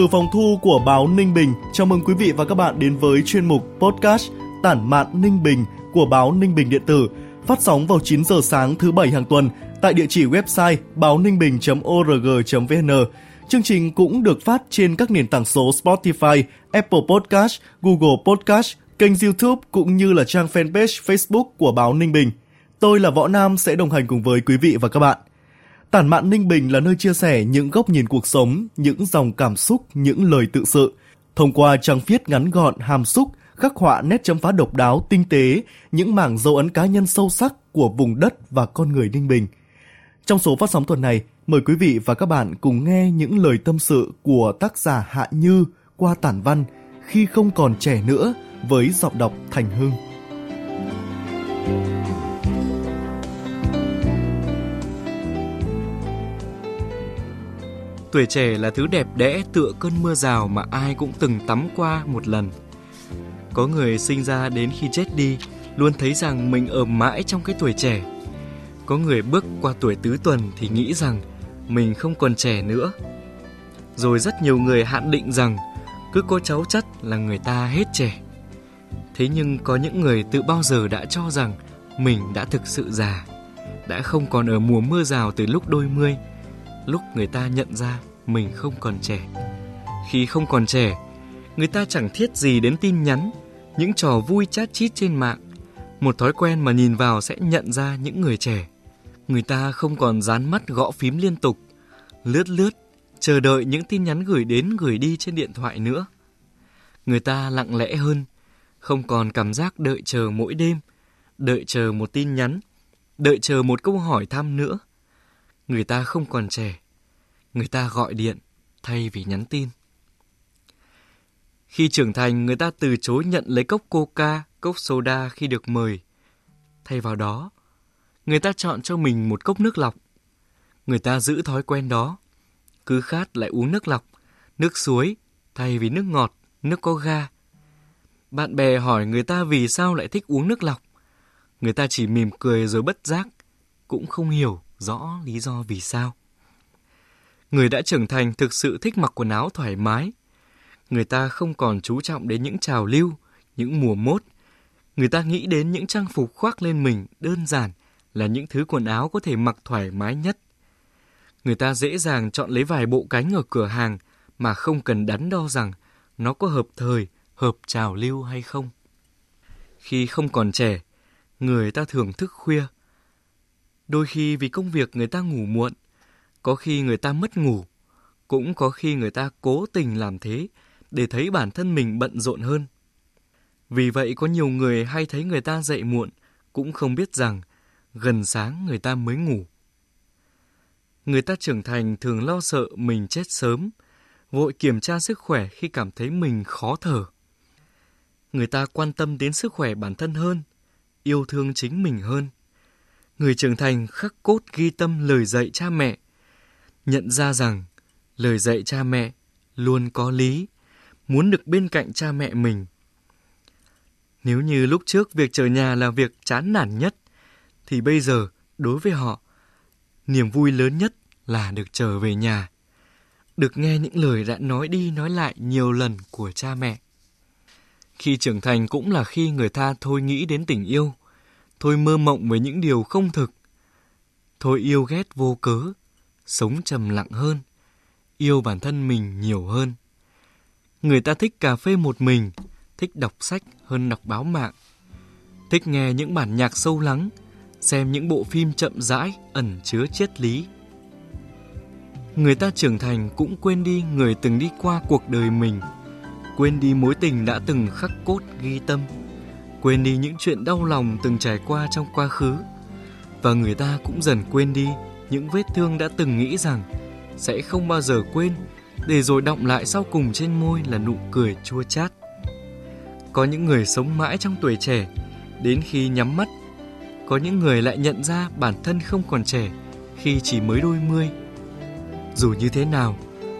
Từ phòng thu của báo Ninh Bình, chào mừng quý vị và các bạn đến với chuyên mục podcast Tản mạn Ninh Bình của báo Ninh Bình điện tử, phát sóng vào 9 giờ sáng thứ bảy hàng tuần tại địa chỉ website báo ninh bình.org.vn. Chương trình cũng được phát trên các nền tảng số Spotify, Apple Podcast, Google Podcast, kênh YouTube cũng như là trang fanpage Facebook của báo Ninh Bình. Tôi là Võ Nam sẽ đồng hành cùng với quý vị và các bạn. Tản mạn Ninh Bình là nơi chia sẻ những góc nhìn cuộc sống, những dòng cảm xúc, những lời tự sự. Thông qua trang viết ngắn gọn, hàm xúc, khắc họa nét chấm phá độc đáo, tinh tế, những mảng dấu ấn cá nhân sâu sắc của vùng đất và con người Ninh Bình. Trong số phát sóng tuần này, mời quý vị và các bạn cùng nghe những lời tâm sự của tác giả Hạ Như qua tản văn Khi không còn trẻ nữa với giọng đọc Thành Hưng. Tuổi trẻ là thứ đẹp đẽ tựa cơn mưa rào mà ai cũng từng tắm qua một lần. Có người sinh ra đến khi chết đi luôn thấy rằng mình ở mãi trong cái tuổi trẻ. Có người bước qua tuổi tứ tuần thì nghĩ rằng mình không còn trẻ nữa. Rồi rất nhiều người hạn định rằng cứ có cháu chất là người ta hết trẻ. Thế nhưng có những người tự bao giờ đã cho rằng mình đã thực sự già, đã không còn ở mùa mưa rào từ lúc đôi mươi, lúc người ta nhận ra mình không còn trẻ. Khi không còn trẻ, người ta chẳng thiết gì đến tin nhắn, những trò vui chát chít trên mạng. Một thói quen mà nhìn vào sẽ nhận ra những người trẻ. Người ta không còn dán mắt gõ phím liên tục, lướt lướt, chờ đợi những tin nhắn gửi đến gửi đi trên điện thoại nữa. Người ta lặng lẽ hơn, không còn cảm giác đợi chờ mỗi đêm, đợi chờ một tin nhắn, đợi chờ một câu hỏi thăm nữa. Người ta không còn trẻ, người ta gọi điện thay vì nhắn tin. Khi trưởng thành, người ta từ chối nhận lấy cốc coca, cốc soda khi được mời. Thay vào đó, người ta chọn cho mình một cốc nước lọc. Người ta giữ thói quen đó, cứ khát lại uống nước lọc, nước suối thay vì nước ngọt, nước có ga. Bạn bè hỏi người ta vì sao lại thích uống nước lọc. Người ta chỉ mỉm cười rồi bất giác, cũng không hiểu rõ lý do vì sao. Người đã trưởng thành thực sự thích mặc quần áo thoải mái. Người ta không còn chú trọng đến những trào lưu, những mùa mốt. Người ta nghĩ đến những trang phục khoác lên mình đơn giản là những thứ quần áo có thể mặc thoải mái nhất. Người ta dễ dàng chọn lấy vài bộ cánh ở cửa hàng mà không cần đắn đo rằng nó có hợp thời, hợp trào lưu hay không. Khi không còn trẻ, người ta thường thức khuya. Đôi khi vì công việc người ta ngủ muộn, có khi người ta mất ngủ, cũng có khi người ta cố tình làm thế để thấy bản thân mình bận rộn hơn. Vì vậy có nhiều người hay thấy người ta dậy muộn cũng không biết rằng gần sáng người ta mới ngủ. Người ta trưởng thành thường lo sợ mình chết sớm, vội kiểm tra sức khỏe khi cảm thấy mình khó thở. Người ta quan tâm đến sức khỏe bản thân hơn, yêu thương chính mình hơn. Người trưởng thành khắc cốt ghi tâm lời dạy cha mẹ, nhận ra rằng lời dạy cha mẹ luôn có lý, muốn được bên cạnh cha mẹ mình. Nếu như lúc trước việc chờ nhà là việc chán nản nhất, thì bây giờ đối với họ, niềm vui lớn nhất là được trở về nhà, được nghe những lời đã nói đi nói lại nhiều lần của cha mẹ. Khi trưởng thành cũng là khi người ta thôi nghĩ đến tình yêu, thôi mơ mộng với những điều không thực, thôi yêu ghét vô cớ, sống trầm lặng hơn, yêu bản thân mình nhiều hơn. Người ta thích cà phê một mình, thích đọc sách hơn đọc báo mạng, thích nghe những bản nhạc sâu lắng, xem những bộ phim chậm rãi ẩn chứa triết lý. Người ta trưởng thành cũng quên đi người từng đi qua cuộc đời mình, quên đi mối tình đã từng khắc cốt ghi tâm, quên đi những chuyện đau lòng từng trải qua trong quá khứ. Và người ta cũng dần quên đi những vết thương đã từng nghĩ rằng sẽ không bao giờ quên để rồi động lại sau cùng trên môi là nụ cười chua chát. Có những người sống mãi trong tuổi trẻ, đến khi nhắm mắt. Có những người lại nhận ra bản thân không còn trẻ khi chỉ mới đôi mươi. Dù như thế nào,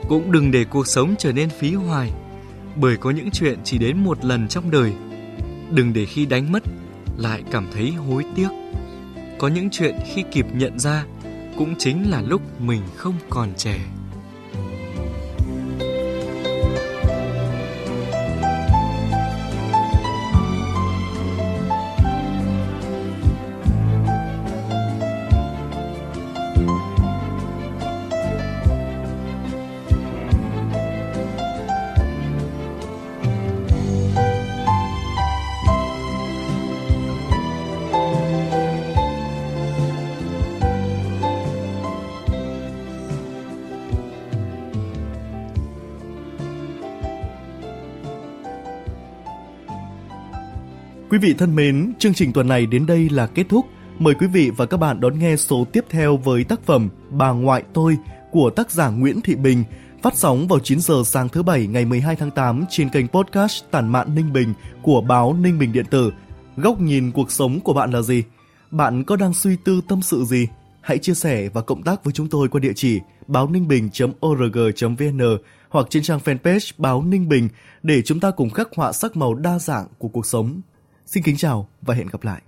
cũng đừng để cuộc sống trở nên phí hoài, bởi có những chuyện chỉ đến một lần trong đời. Đừng để khi đánh mất, lại cảm thấy hối tiếc. Có những chuyện khi kịp nhận ra, cũng chính là lúc mình không còn trẻ. Quý vị thân mến, chương trình tuần này đến đây là kết thúc. Mời quý vị và các bạn đón nghe số tiếp theo với tác phẩm Bà ngoại tôi của tác giả Nguyễn Thị Bình, phát sóng vào 9 giờ sáng thứ bảy ngày 12 tháng 8 trên kênh podcast Tản mạn Ninh Bình của báo Ninh Bình Điện tử. Góc nhìn cuộc sống của bạn là gì? Bạn có đang suy tư tâm sự gì? Hãy chia sẻ và cộng tác với chúng tôi qua địa chỉ báo ninh bình.org.vn hoặc trên trang fanpage báo Ninh Bình để chúng ta cùng khắc họa sắc màu đa dạng của cuộc sống. Xin kính chào và hẹn gặp lại.